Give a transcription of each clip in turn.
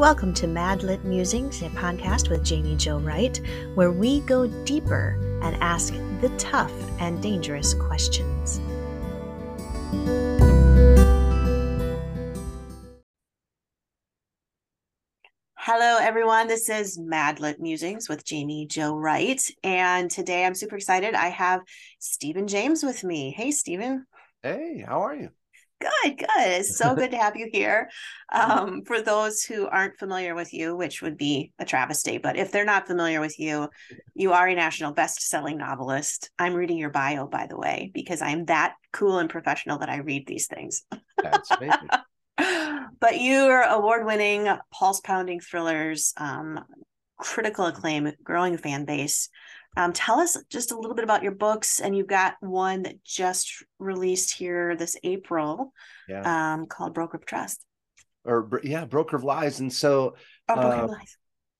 Welcome to Madlit Musings, a podcast with Jamie Jo Wright, where we go deeper and ask the tough and dangerous questions. Hello, everyone. This is Madlit Musings with Jamie Jo Wright. And today I'm super excited. I have Steven James with me. Hey, Steven. Hey, how are you? Good, good. It's so good to have you here. Um, for those who aren't familiar with you, which would be a travesty, but if they're not familiar with you, you are a national best-selling novelist. I'm reading your bio, by the way, because I'm that cool and professional that I read these things. That's amazing. but you're award-winning, pulse-pounding thrillers, um, critical acclaim, growing fan base. Um, tell us just a little bit about your books, and you've got one that just released here this April, yeah. um, called Broker of Trust. Or yeah, Broker of Lies, and so oh, Broker uh, of Lies.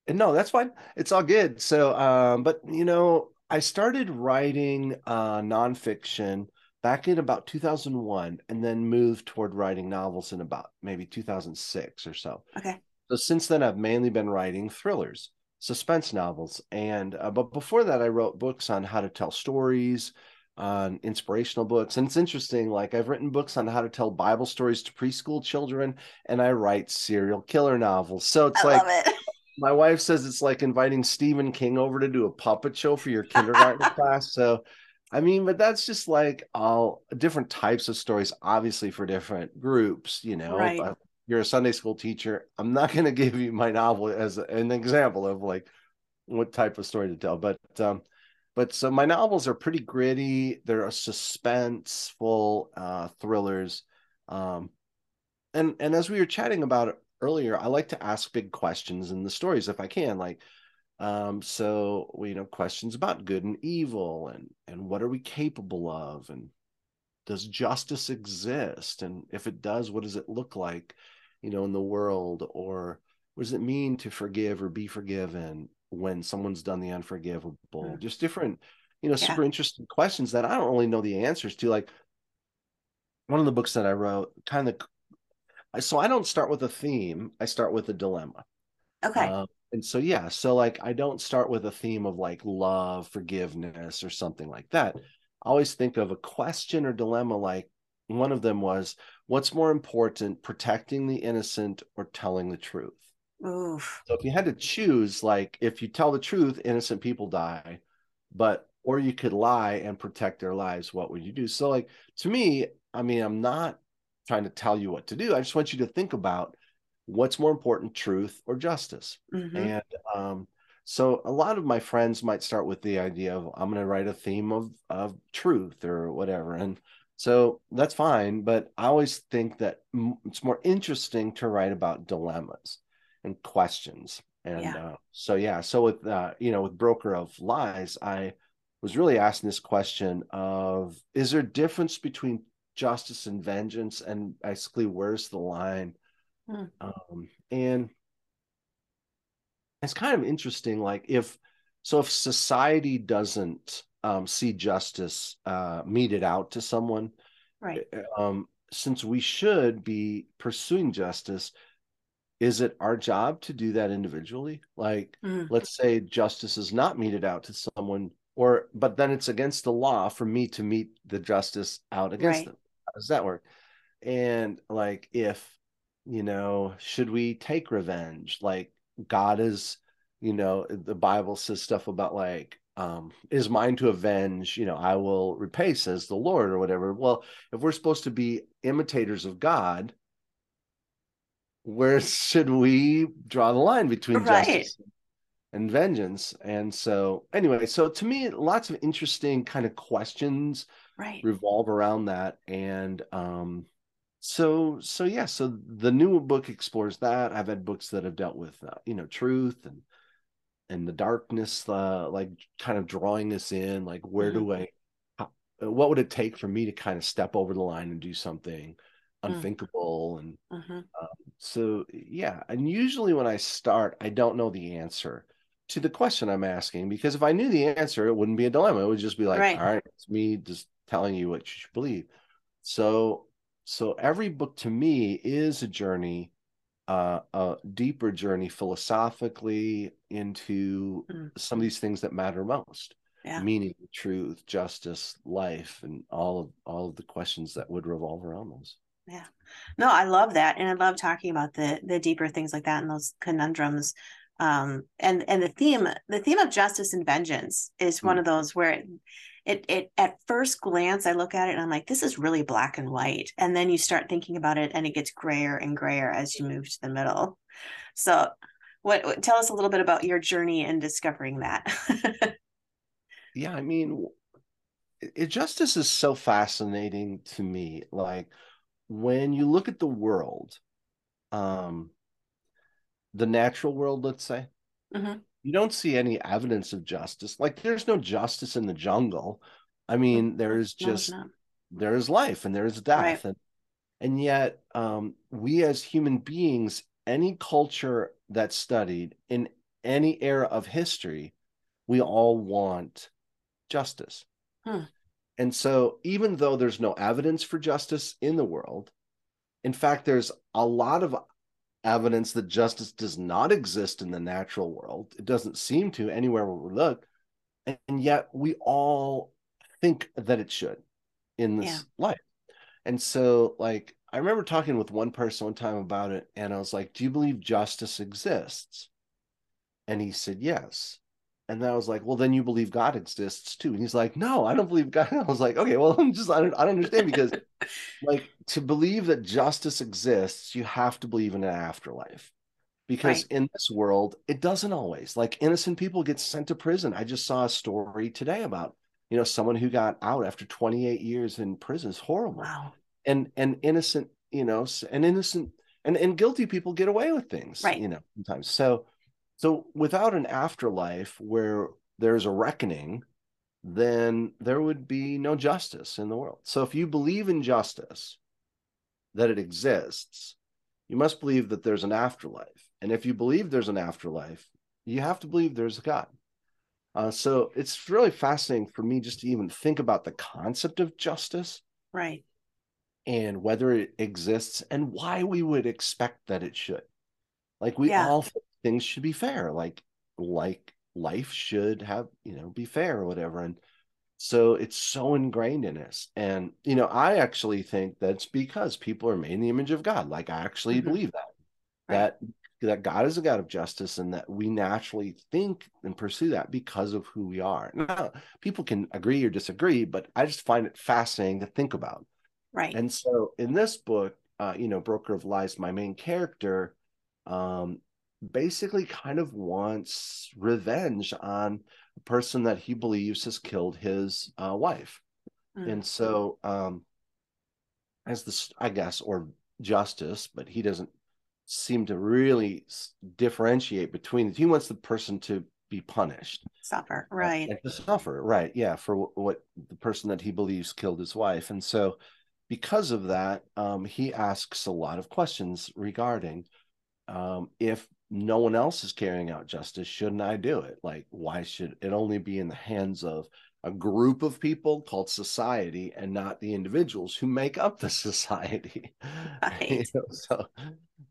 No, that's fine. It's all good. So, um, but you know, I started writing uh, nonfiction back in about 2001, and then moved toward writing novels in about maybe 2006 or so. Okay. So since then, I've mainly been writing thrillers suspense novels. And uh, but before that, I wrote books on how to tell stories, on inspirational books. And it's interesting, like I've written books on how to tell Bible stories to preschool children, and I write serial killer novels. So it's I like it. my wife says it's like inviting Stephen King over to do a puppet show for your kindergarten class. So I mean, but that's just like all different types of stories, obviously for different groups, you know. Right you're a Sunday school teacher. I'm not going to give you my novel as an example of like what type of story to tell, but um, but so my novels are pretty gritty. They're suspenseful uh, thrillers, um, and and as we were chatting about earlier, I like to ask big questions in the stories if I can, like. Um, so you know, questions about good and evil and and what are we capable of and does justice exist and if it does what does it look like you know in the world or what does it mean to forgive or be forgiven when someone's done the unforgivable? Mm. just different you know super interesting questions that i don't really know the answers to like one of the books that i wrote kind of so i don't start with a theme i start with a dilemma. Okay. Uh, and so yeah so like i don't start with a theme of like love forgiveness or something like that. I always think of a question or dilemma like one of them was what's more important protecting the innocent or telling the truth? Oof. so if you had to choose like if you tell the truth innocent people die but or you could lie and protect their lives what would you do? So like to me i mean i'm not trying to tell you what to do. I just want you to think about what's more important truth or justice. Mm-hmm. and um so a lot of my friends might start with the idea of i'm going to write a theme of of truth or whatever. And so that's fine, but I always think that it's more interesting to write about dilemmas and questions. And yeah. Uh, so yeah, so with uh, you know with broker of lies, I was really asking this question of is there a difference between justice and vengeance, and basically where's the line? Hmm. Um, and it's kind of interesting, like if so, if society doesn't um, see justice uh, meted out to someone. Right. Eh, um, since we should be pursuing justice, is it our job to do that individually? Like, mm. let's say justice is not meted out to someone, or but then it's against the law for me to meet the justice out against right. them. How does that work? And like, if you know, should we take revenge? Like, God is, you know, the Bible says stuff about like um, is mine to avenge, you know, I will repay, says the Lord, or whatever. Well, if we're supposed to be imitators of God, where should we draw the line between right. justice and vengeance? And so, anyway, so to me, lots of interesting kind of questions right. revolve around that. And um, so, so yeah, so the new book explores that. I've had books that have dealt with, uh, you know, truth and and the darkness uh, like kind of drawing us in like where mm-hmm. do i how, what would it take for me to kind of step over the line and do something mm. unthinkable and mm-hmm. um, so yeah and usually when i start i don't know the answer to the question i'm asking because if i knew the answer it wouldn't be a dilemma it would just be like right. all right it's me just telling you what you should believe so so every book to me is a journey uh, a deeper journey philosophically into mm. some of these things that matter most yeah. meaning truth justice life and all of all of the questions that would revolve around those yeah no i love that and i love talking about the the deeper things like that and those conundrums um and and the theme the theme of justice and vengeance is one mm. of those where it, it it at first glance i look at it and i'm like this is really black and white. And then you start thinking about it and it gets grayer and grayer as you move to the middle. So what, tell us a little bit about your journey in discovering that. Yeah i mean it, justice is so fascinating to me. Like when you look at the world um the natural world let's say mm-hmm you don't see any evidence of justice. Like there's no justice in the jungle. I mean, there is just no, there is life and there is death, right. and and yet um, we as human beings, any culture that's studied in any era of history, we all want justice. And so, even though there's no evidence for justice in the world, in fact, there's a lot of evidence that justice does not exist in the natural world. It doesn't seem to anywhere where we look. And yet we all think that it should in this yeah. life. And so, like, I remember talking with one person one time about it, and I was like, Do you believe justice exists? And he said, Yes. And then I was like, Well, then you believe God exists too. And he's like, No, I don't believe God. I was like, Okay, well, I'm just, I don't, I don't understand because like to believe that justice exists, you have to believe in an afterlife. Because right. in this world, it doesn't always. Like innocent people get sent to prison. I just saw a story today about, you know, someone who got out after 28 years in prison. is horrible. Wow. And and innocent, you know, and innocent and, and guilty people get away with things, right. you know, sometimes. So so without an afterlife where there's a reckoning, then there would be no justice in the world. So if you believe in justice, that it exists, you must believe that there's an afterlife. And if you believe there's an afterlife, you have to believe there's a God. Uh, so it's really fascinating for me just to even think about the concept of justice. Right. And whether it exists and why we would expect that it should. Like we yeah. all think things should be fair. Like like life should have you know be fair or whatever and so it's so ingrained in us and you know i actually think that's because people are made in the image of god like i actually mm-hmm. believe that right. that that god is a god of justice and that we naturally think and pursue that because of who we are now people can agree or disagree but i just find it fascinating to think about right and so in this book uh, you know broker of lies my main character um, basically kind of wants revenge on a person that he believes has killed his uh, wife. Mm. And so, um, as this, I guess, or justice, but he doesn't seem to really differentiate between He wants the person to be punished, suffer, right? And to suffer, right? Yeah, for what, what the person that he believes killed his wife. And so, because of that, um, he asks a lot of questions regarding um, if no one else is carrying out justice shouldn't i do it? Like why should it only be in the hands of a group of people called society and not the individuals who make up the society? Right. you know, so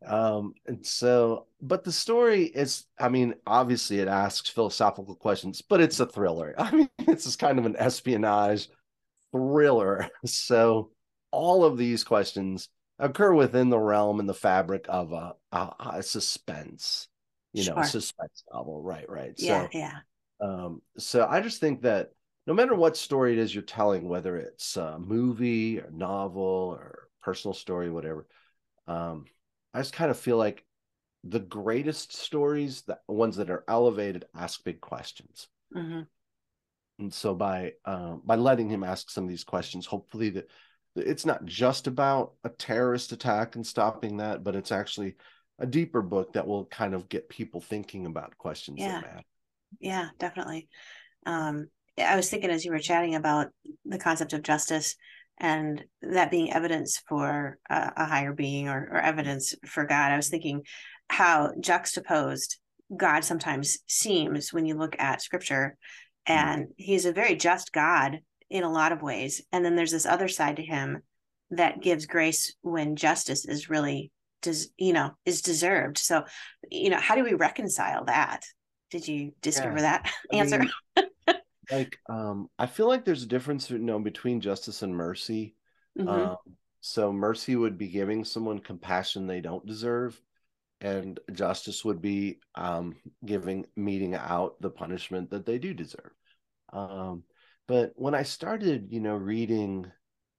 um and so but the story is i mean obviously it asks philosophical questions but it's a thriller. I mean it's just kind of an espionage thriller. So all of these questions occur within the realm and the fabric of a, a, a suspense, you sure. know, suspense novel. Right, right. Yeah, so, yeah. Um, so I just think that no matter what story it is you're telling, whether it's a movie or novel or personal story, whatever, um, I just kind of feel like the greatest stories, the ones that are elevated, ask big questions. Mm-hmm. And so by um, by letting him ask some of these questions, hopefully that it's not just about a terrorist attack and stopping that, but it's actually a deeper book that will kind of get people thinking about questions yeah. that matter. Yeah, definitely. Um, I was thinking as you were chatting about the concept of justice and that being evidence for a, a higher being or, or evidence for God, I was thinking how juxtaposed God sometimes seems when you look at scripture. Hmm. And mm. he's a very just God in a lot of ways. And then there's this other side to him that gives grace when justice is really does you know is deserved so you know how do we reconcile that did you discover yeah. that I answer mean, like um i feel like there's a difference you know between justice and mercy mm-hmm. um so mercy would be giving someone compassion they don't deserve and justice would be um giving meeting out the punishment that they do deserve um but when i started you know reading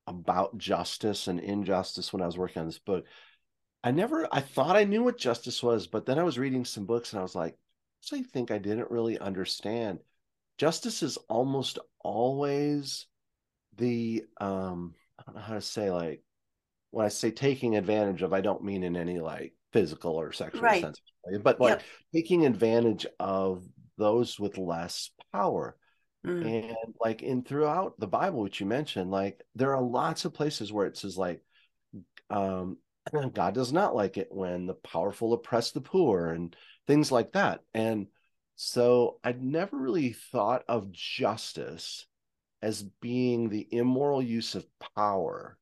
about justice and injustice when i was working on this book i never i thought i knew what justice was but then i was reading some books and i was like "So I think I didn't really understand. Justice is almost always the um I don't know how to say like when I say taking advantage of, I don't mean in any like physical or sexual right. sense, but like yep. taking advantage of those with less power. Mm. And like in throughout the Bible, which you mentioned, like there are lots of places where it says like um God does not like it when the powerful oppress the poor and things like that. And so I'd never really thought of justice as being the immoral use of power,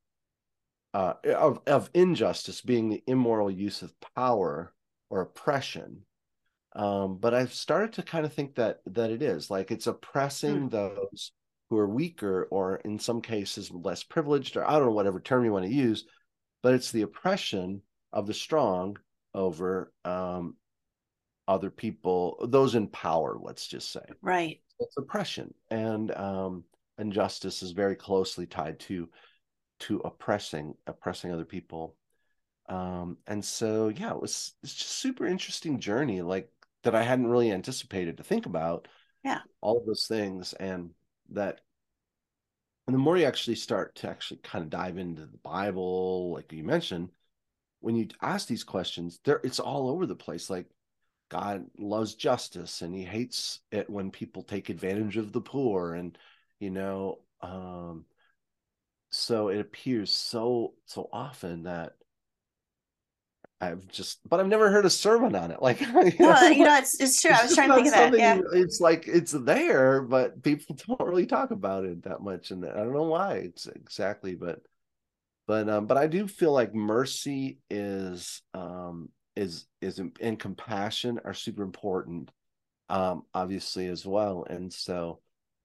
uh, of, of injustice being the immoral use of power or oppression. Um, but I've started to kind of think that that it is like it's oppressing hmm. those who are weaker or in some cases less privileged, or I don't know whatever term you want to use, but it's the oppression of the strong over um, other people, those in power, let's just say. Right. It's oppression. And um, injustice is very closely tied to to oppressing oppressing other people. Um, and so yeah, it was it's just super interesting journey, like that I hadn't really anticipated to think about. Yeah. All of those things and that and the more you actually start to actually kind of dive into the Bible, like you mentioned, when you ask these questions, there it's all over the place. Like God loves justice and he hates it when people take advantage of the poor and you know um so it appears so so often that I've just, but I've never heard a sermon on it. Like, you know, you know, it's it's true. It's I was trying to think of that. Yeah, it's like it's there, but people don't really talk about it that much, and I don't know why. It's exactly, but, but, um, but I do feel like mercy is, um, is is and compassion are super important um obviously as well and so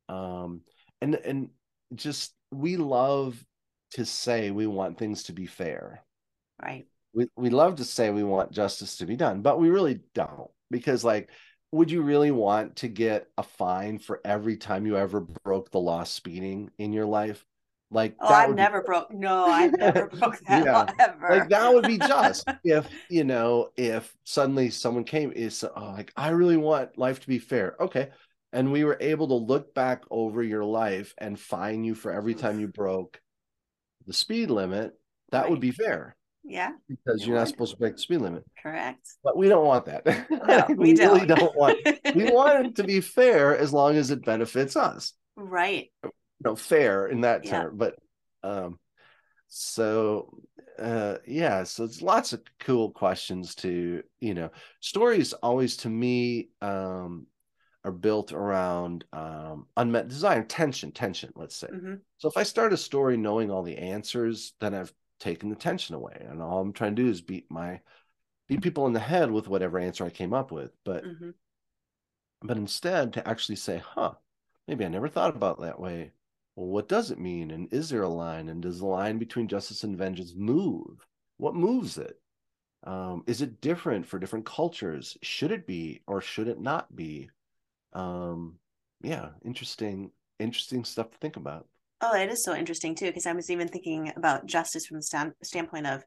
um and and just we love to say we want things to be fair right we, we love to say we want justice to be done but we really don't because like would you really want to get a fine for every time you ever broke the law speeding in your life like oh, I've never be... broke. No, I've never broke that yeah. ever. Like that would be just if you know if suddenly someone came is oh, like I really want life to be fair. Okay, and we were able to look back over your life and fine you for every time you broke the speed limit. That right. would be fair. Yeah, because you're would. not supposed to break the speed limit. Correct. But we don't want that. No, we, we don't. really don't want. we want it to be fair as long as it benefits us. Right know fair in that yeah. term but um so uh yeah so it's lots of cool questions to you know stories always to me um are built around um unmet desire tension tension let's say mm-hmm. so if i start a story knowing all the answers then i've taken the tension away and all i'm trying to do is beat my beat people in the head with whatever answer i came up with but mm-hmm. but instead to actually say huh maybe i never thought about that way well, what does it mean? And is there a line? And does the line between justice and vengeance move? What moves it? Um, is it different for different cultures? Should it be or should it not be? Um, yeah, interesting, interesting stuff to think about. Oh, it is so interesting too, because I was even thinking about justice from the stand, standpoint of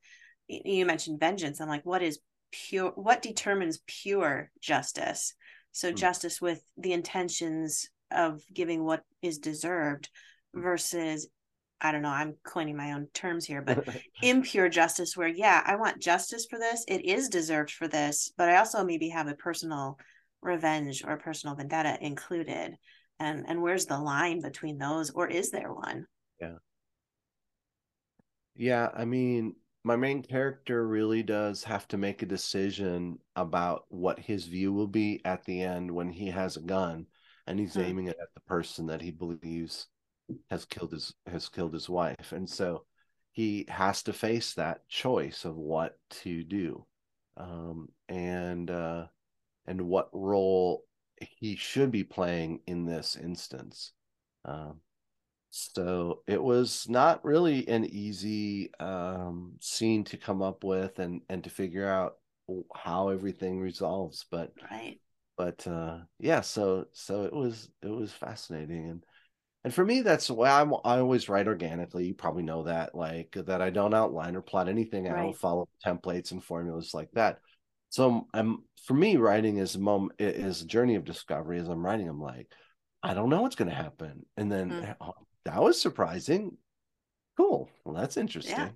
you mentioned vengeance. I'm like, what is pure? What determines pure justice? So, hmm. justice with the intentions of giving what is deserved versus I don't know, I'm coining my own terms here, but impure justice, where, yeah, I want justice for this. It is deserved for this, but I also maybe have a personal revenge or personal vendetta included. And, and where's the line between those, or is there one? Yeah. Yeah. I mean, my main character really does have to make a decision about what his view will be at the end when he has a gun and he's hmm. aiming it at the person that he believes has killed his has killed his wife and so he has to face that choice of what to do um, and uh, and what role he should be playing in this instance. Um, so it was not really an easy um, scene to come up with and and to figure out how everything resolves, but right. But uh, yeah, so so it was it was fascinating and and for me that's why I'm I always write organically. You probably know that, like that I don't outline or plot anything. Right. I don't follow templates and formulas like that. So I'm for me, writing is a moment is a journey of discovery. As I'm writing, I'm like, I don't know what's going to happen, and then mm. oh, that was surprising. Cool. Well, that's interesting. Yeah.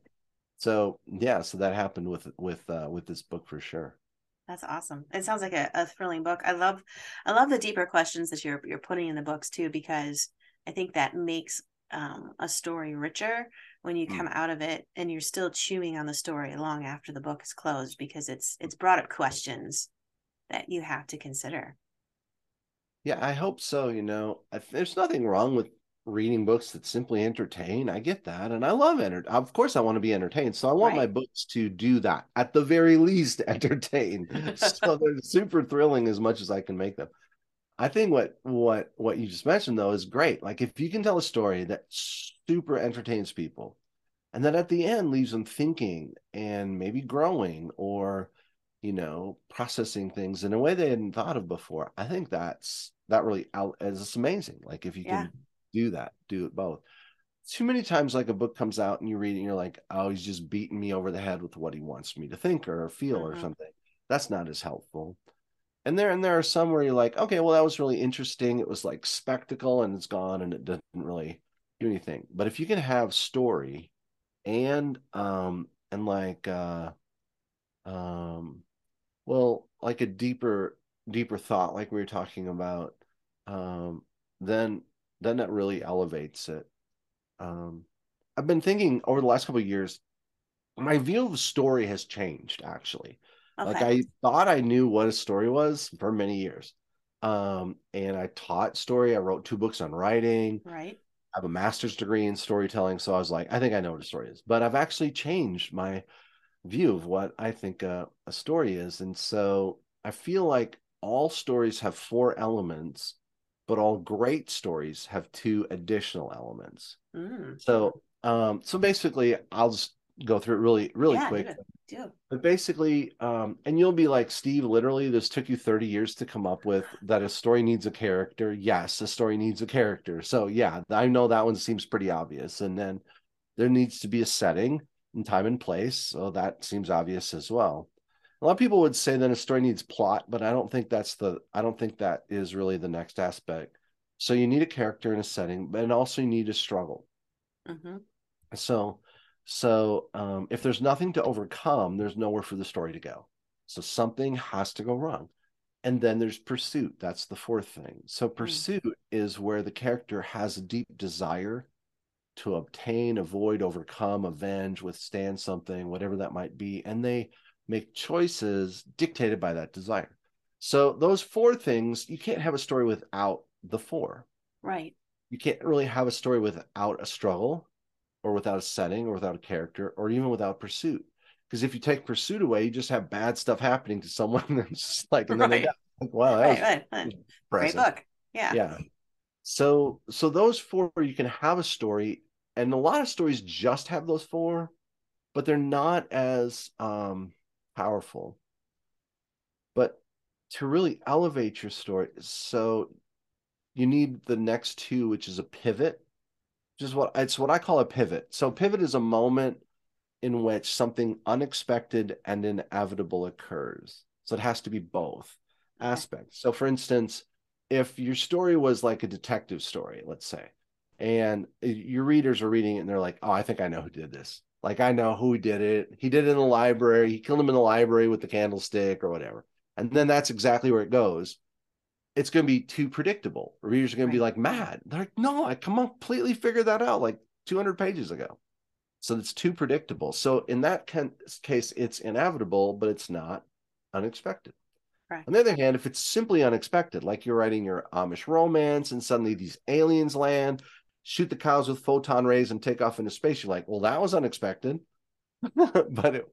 So yeah, so that happened with with uh, with this book for sure. That's awesome. It sounds like a, a thrilling book. I love I love the deeper questions that you're you're putting in the books too, because I think that makes um, a story richer when you mm. come out of it and you're still chewing on the story long after the book is closed because it's it's brought up questions that you have to consider. Yeah i hope so you know. There's nothing wrong with reading books that simply entertain i get that and i love enter of course i want to be entertained so i want right. my books to do that at the very least entertain. So they're super thrilling as much as i can make them I think what what what you just mentioned though is great. Like if you can tell a story that super entertains people, and then at the end leaves them thinking and maybe growing or you know processing things in a way they hadn't thought of before. I think that's that really out is amazing. Like if you yeah. can do that, do it both. Too many times, like a book comes out and you read it, and you're like, "Oh, he's just beating me over the head with what he wants me to think or feel or mm-hmm. something." That's not as helpful and there and there are some where you're like okay well that was really interesting. It was like spectacle and it's gone and it doesn't really do anything. But if you can have story and um and like uh um well like a deeper deeper thought like we were talking about um then then that really elevates it. Um i've been thinking over the last couple of years my view of story has changed actually Okay. Like I thought I knew what a story was for many years. Um, and I taught story. I wrote two books on writing. Right. I have a master's degree in storytelling. So I was like, I think I know what a story is. But I've actually changed my view of what I think a, a story is. And so I feel like all stories have four elements, but all great stories have two additional elements. Mm. So um, so basically I'll just go through it really, really yeah, quick. Do. But basically, um, and you'll be like, Steve, literally, this took you 30 years to come up with that a story needs a character. Yes, a story needs a character. So, yeah, I know that one seems pretty obvious. And then there needs to be a setting and time and place. So, that seems obvious as well. A lot of people would say that a story needs plot, but I don't think that's the, I don't think that is really the next aspect. So, you need a character and a setting, but also you need a struggle. Mm-hmm. So, so um, if there's nothing to overcome, there's nowhere for the story to go. So something has to go wrong. And then there's pursuit. That's the fourth thing. So hmm. pursuit mm. is where the character has a deep desire to obtain, avoid, overcome, avenge, withstand something, whatever that might be. And they make choices dictated by that desire. So those four things, you can't have a story without the four. Right. You can't really have a story without a struggle or without a setting or without a character or even without pursuit. Because if you take pursuit away you just have bad stuff happening to someone that's like and then they got like, wow right, right, right. great book. Yeah. Yeah. So so those four you can have a story and a lot of stories just have those four but they're not as um powerful. But to really elevate your story so you need the next two which is a pivot just what it's what I call a pivot. So pivot is a moment in which something unexpected and inevitable occurs. So it has to be both aspects. So for instance, if your story was like a detective story, let's say, and your readers are reading it and they're like, "Oh, I think I know who did this. Like I know who did it. He did it in the library. He killed him in the library with the candlestick or whatever." And then that's exactly where it goes it's going to be too predictable. Readers are going right. to be like mad. They're like, no, I completely figured that out like 200 pages ago. So it's too predictable. So in that case, it's inevitable, but it's not unexpected. Right. On the other hand, if it's simply unexpected, like you're writing your Amish romance and suddenly these aliens land, shoot the cows with photon rays and take off into space. You're like, well, that was unexpected, but it,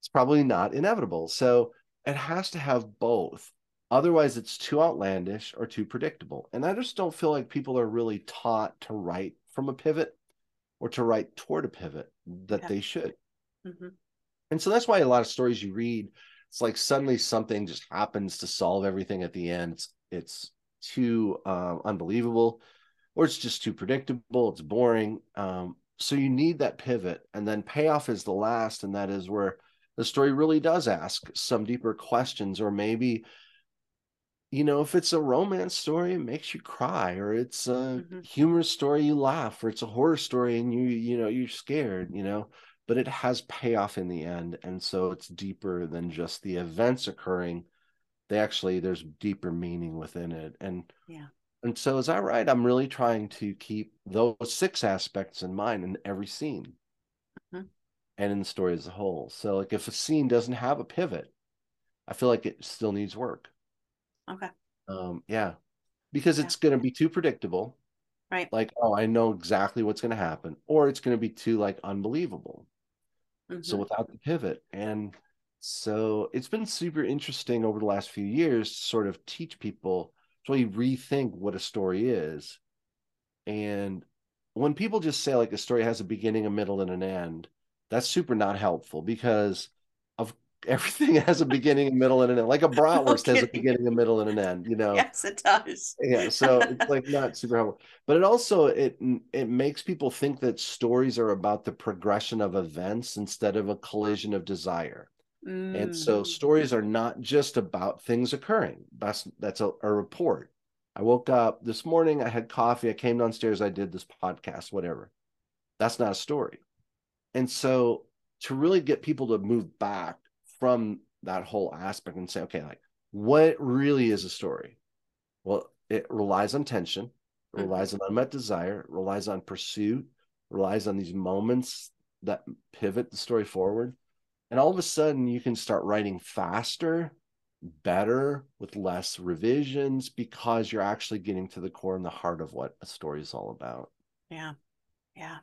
it's probably not inevitable. So it has to have both. Otherwise, it's too outlandish or too predictable. And I just don't feel like people are really taught to write from a pivot or to write toward a pivot that yeah. they should. Mm-hmm. And so that's why a lot of stories you read, it's like suddenly something just happens to solve everything at the end. It's, it's too um, unbelievable or it's just too predictable. It's boring. Um, so you need that pivot. And then payoff is the last. And that is where the story really does ask some deeper questions or maybe you know, if it's a romance story, it makes you cry, or it's a mm-hmm. humorous story, you laugh, or it's a horror story and you, you know, you're scared, you know, but it has payoff in the end. And so it's deeper than just the events occurring. They actually, there's deeper meaning within it. And, yeah. And so as I write, I'm really trying to keep those six aspects in mind in every scene mm-hmm. and in the story as a whole. So, like, if a scene doesn't have a pivot, I feel like it still needs work. Okay. Um, yeah, because yeah. it's going to be too predictable. Right. Like, oh, I know exactly what's going to happen, or it's going to be too like unbelievable. Mm-hmm. So without the pivot, and so it's been super interesting over the last few years to sort of teach people to really rethink what a story is. And when people just say like a story has a beginning, a middle, and an end, that's super not helpful because everything has a beginning, a middle, and an end. Like a bratwurst okay. has a beginning, a middle, and an end. You know. Yes, it does. yeah, so it's like not super helpful, but it also it it makes people think that stories are about the progression of events instead of a collision of desire. Mm. And so mm. stories are not just about things occurring. That's that's a, a report. I woke up this morning. I had coffee. I came downstairs. I did this podcast. Whatever. That's not a story. And so to really get people to move back from that whole aspect and say, okay, like what really is a story? Well, it relies on tension, it mm-hmm. relies on unmet desire, relies on pursuit, relies on these moments that pivot the story forward. And all of a sudden, you can start writing faster, better, with less revisions because you're actually getting to the core and the heart of what a story is all about. Yeah. Yeah.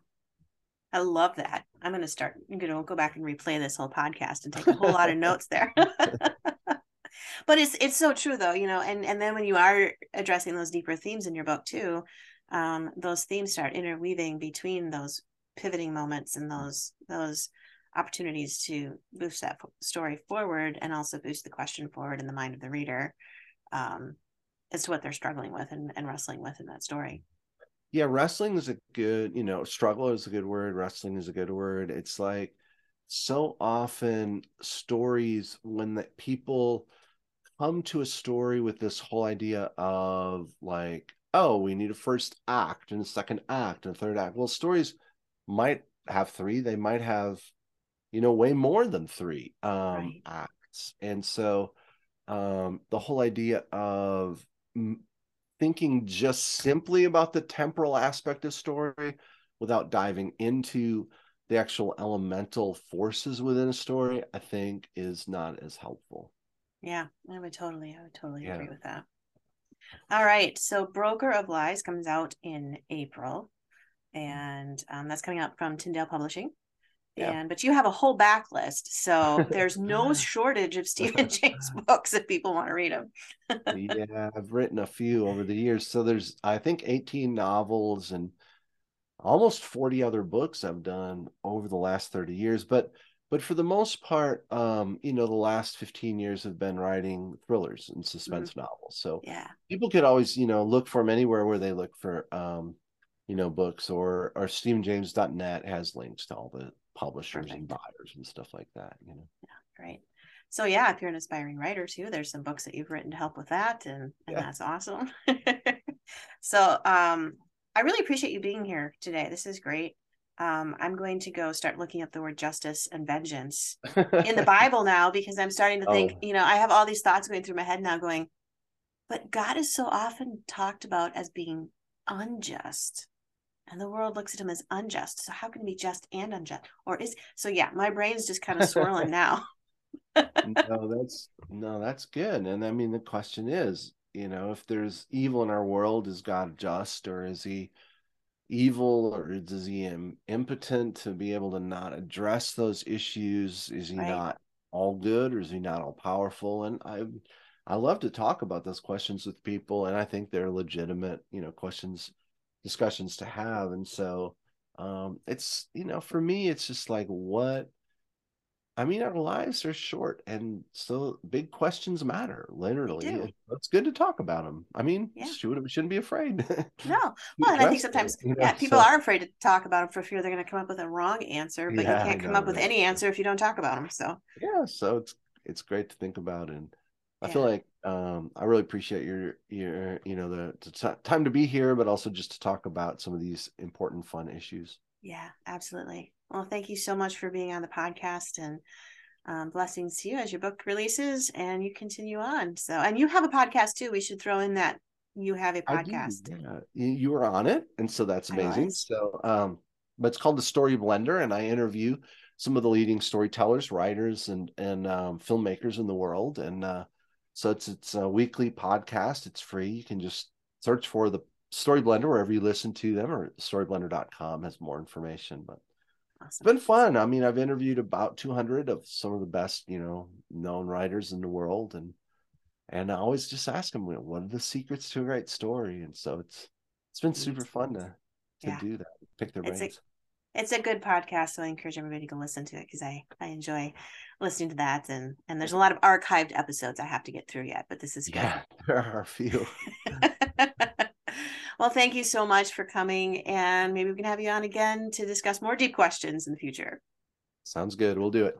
I love that. I'm going to start. I'm going to go back and replay this whole podcast and take a whole lot of notes there. but it's it's so true though, you know. And and then when you are addressing those deeper themes in your book too, um, those themes start interweaving between those pivoting moments and those those opportunities to boost that story forward and also boost the question forward in the mind of the reader um, as to what they're struggling with and, and wrestling with in that story yeah wrestling is a good you know struggle is a good word wrestling is a good word. It's like so often stories when the people come to a story with this whole idea of like oh we need a first act and a second act and a third act. Well stories might have three they might have you know way more than three um right. acts. And so um the whole idea of thinking just simply about the temporal aspect of story without diving into the actual elemental forces within a story, I think is not as helpful. Yeah, I would totally, I would totally yeah. agree with that. All right. So Broker of Lies comes out in April, and um, that's coming out from Tyndale Publishing. Yeah. And but you have a whole backlist, so there's no shortage of Steven James books if people want to read them. yeah, I've written a few over the years. So there's I think 18 novels and almost 40 other books I've done over the last 30 years. But but for the most part, um, you know, the last 15 years have been writing thrillers and suspense mm-hmm. novels. So yeah, people could always, you know, look for them anywhere where they look for um, you know, books or or StevenJames.net has links to all the publishers Perfect. and buyers and stuff like that you know yeah great so yeah if you're an aspiring writer too there's some books that you've written to help with that and and yeah. that's awesome so um i really appreciate you being here today this is great um, I'm going to go start looking up the word justice and vengeance in the Bible now because I'm starting to think, oh. you know, I have all these thoughts going through my head now going, but God is so often talked about as being unjust and the world looks at him as unjust. So how can he be just and unjust? Or is so yeah, my brain's just kind of swirling now. no, that's no, that's good. And I mean the question is, you know, if there's evil in our world, is God just or is he evil or is he impotent to be able to not address those issues? Is he right. not all good or is he not all powerful? And I I love to talk about those questions with people and I think they're legitimate, you know, questions discussions to have. And so um it's you know, for me it's just like what I mean, our lives are short, and so big questions matter. Literally, it's good to talk about them. I mean, yeah. should, we shouldn't be afraid. no, well, and I think sometimes, yeah, know, people so. are afraid to talk about them for fear they're going to come up with a wrong answer. But yeah, you can't come up with any answer if you don't talk about them. So yeah, so it's it's great to think about, and I yeah. feel like um, I really appreciate your your you know the, the t- time to be here, but also just to talk about some of these important, fun issues. Yeah, absolutely. Well, thank you so much for being on the podcast and um, blessings to you as your book releases and you continue on. So, and you have a podcast too. We should throw in that you have a podcast. yeah, you were on it, and so that's amazing. So, um, but it's called the Story Blender, and I interview some of the leading storytellers, writers, and and um, filmmakers in the world. And uh, so it's it's a weekly podcast. It's free. You can just search for the Story Blender wherever you listen to them, or storyblender.com has more information. But Awesome. It's been fun. I mean, I've interviewed about 200 of some of the best, you know, known writers in the world, and and I always just ask them, what are the secrets to a great story? And so it's it's been super fun to to yeah. do that, pick their brains. It's a, it's a good podcast, so I encourage everybody to go listen to it because I I enjoy listening to that, and and there's a lot of archived episodes I have to get through yet, but this is good. Yeah, there are a few. Well, thank you so much for coming. And maybe we can have you on again to discuss more deep questions in the future. Sounds good. We'll do it.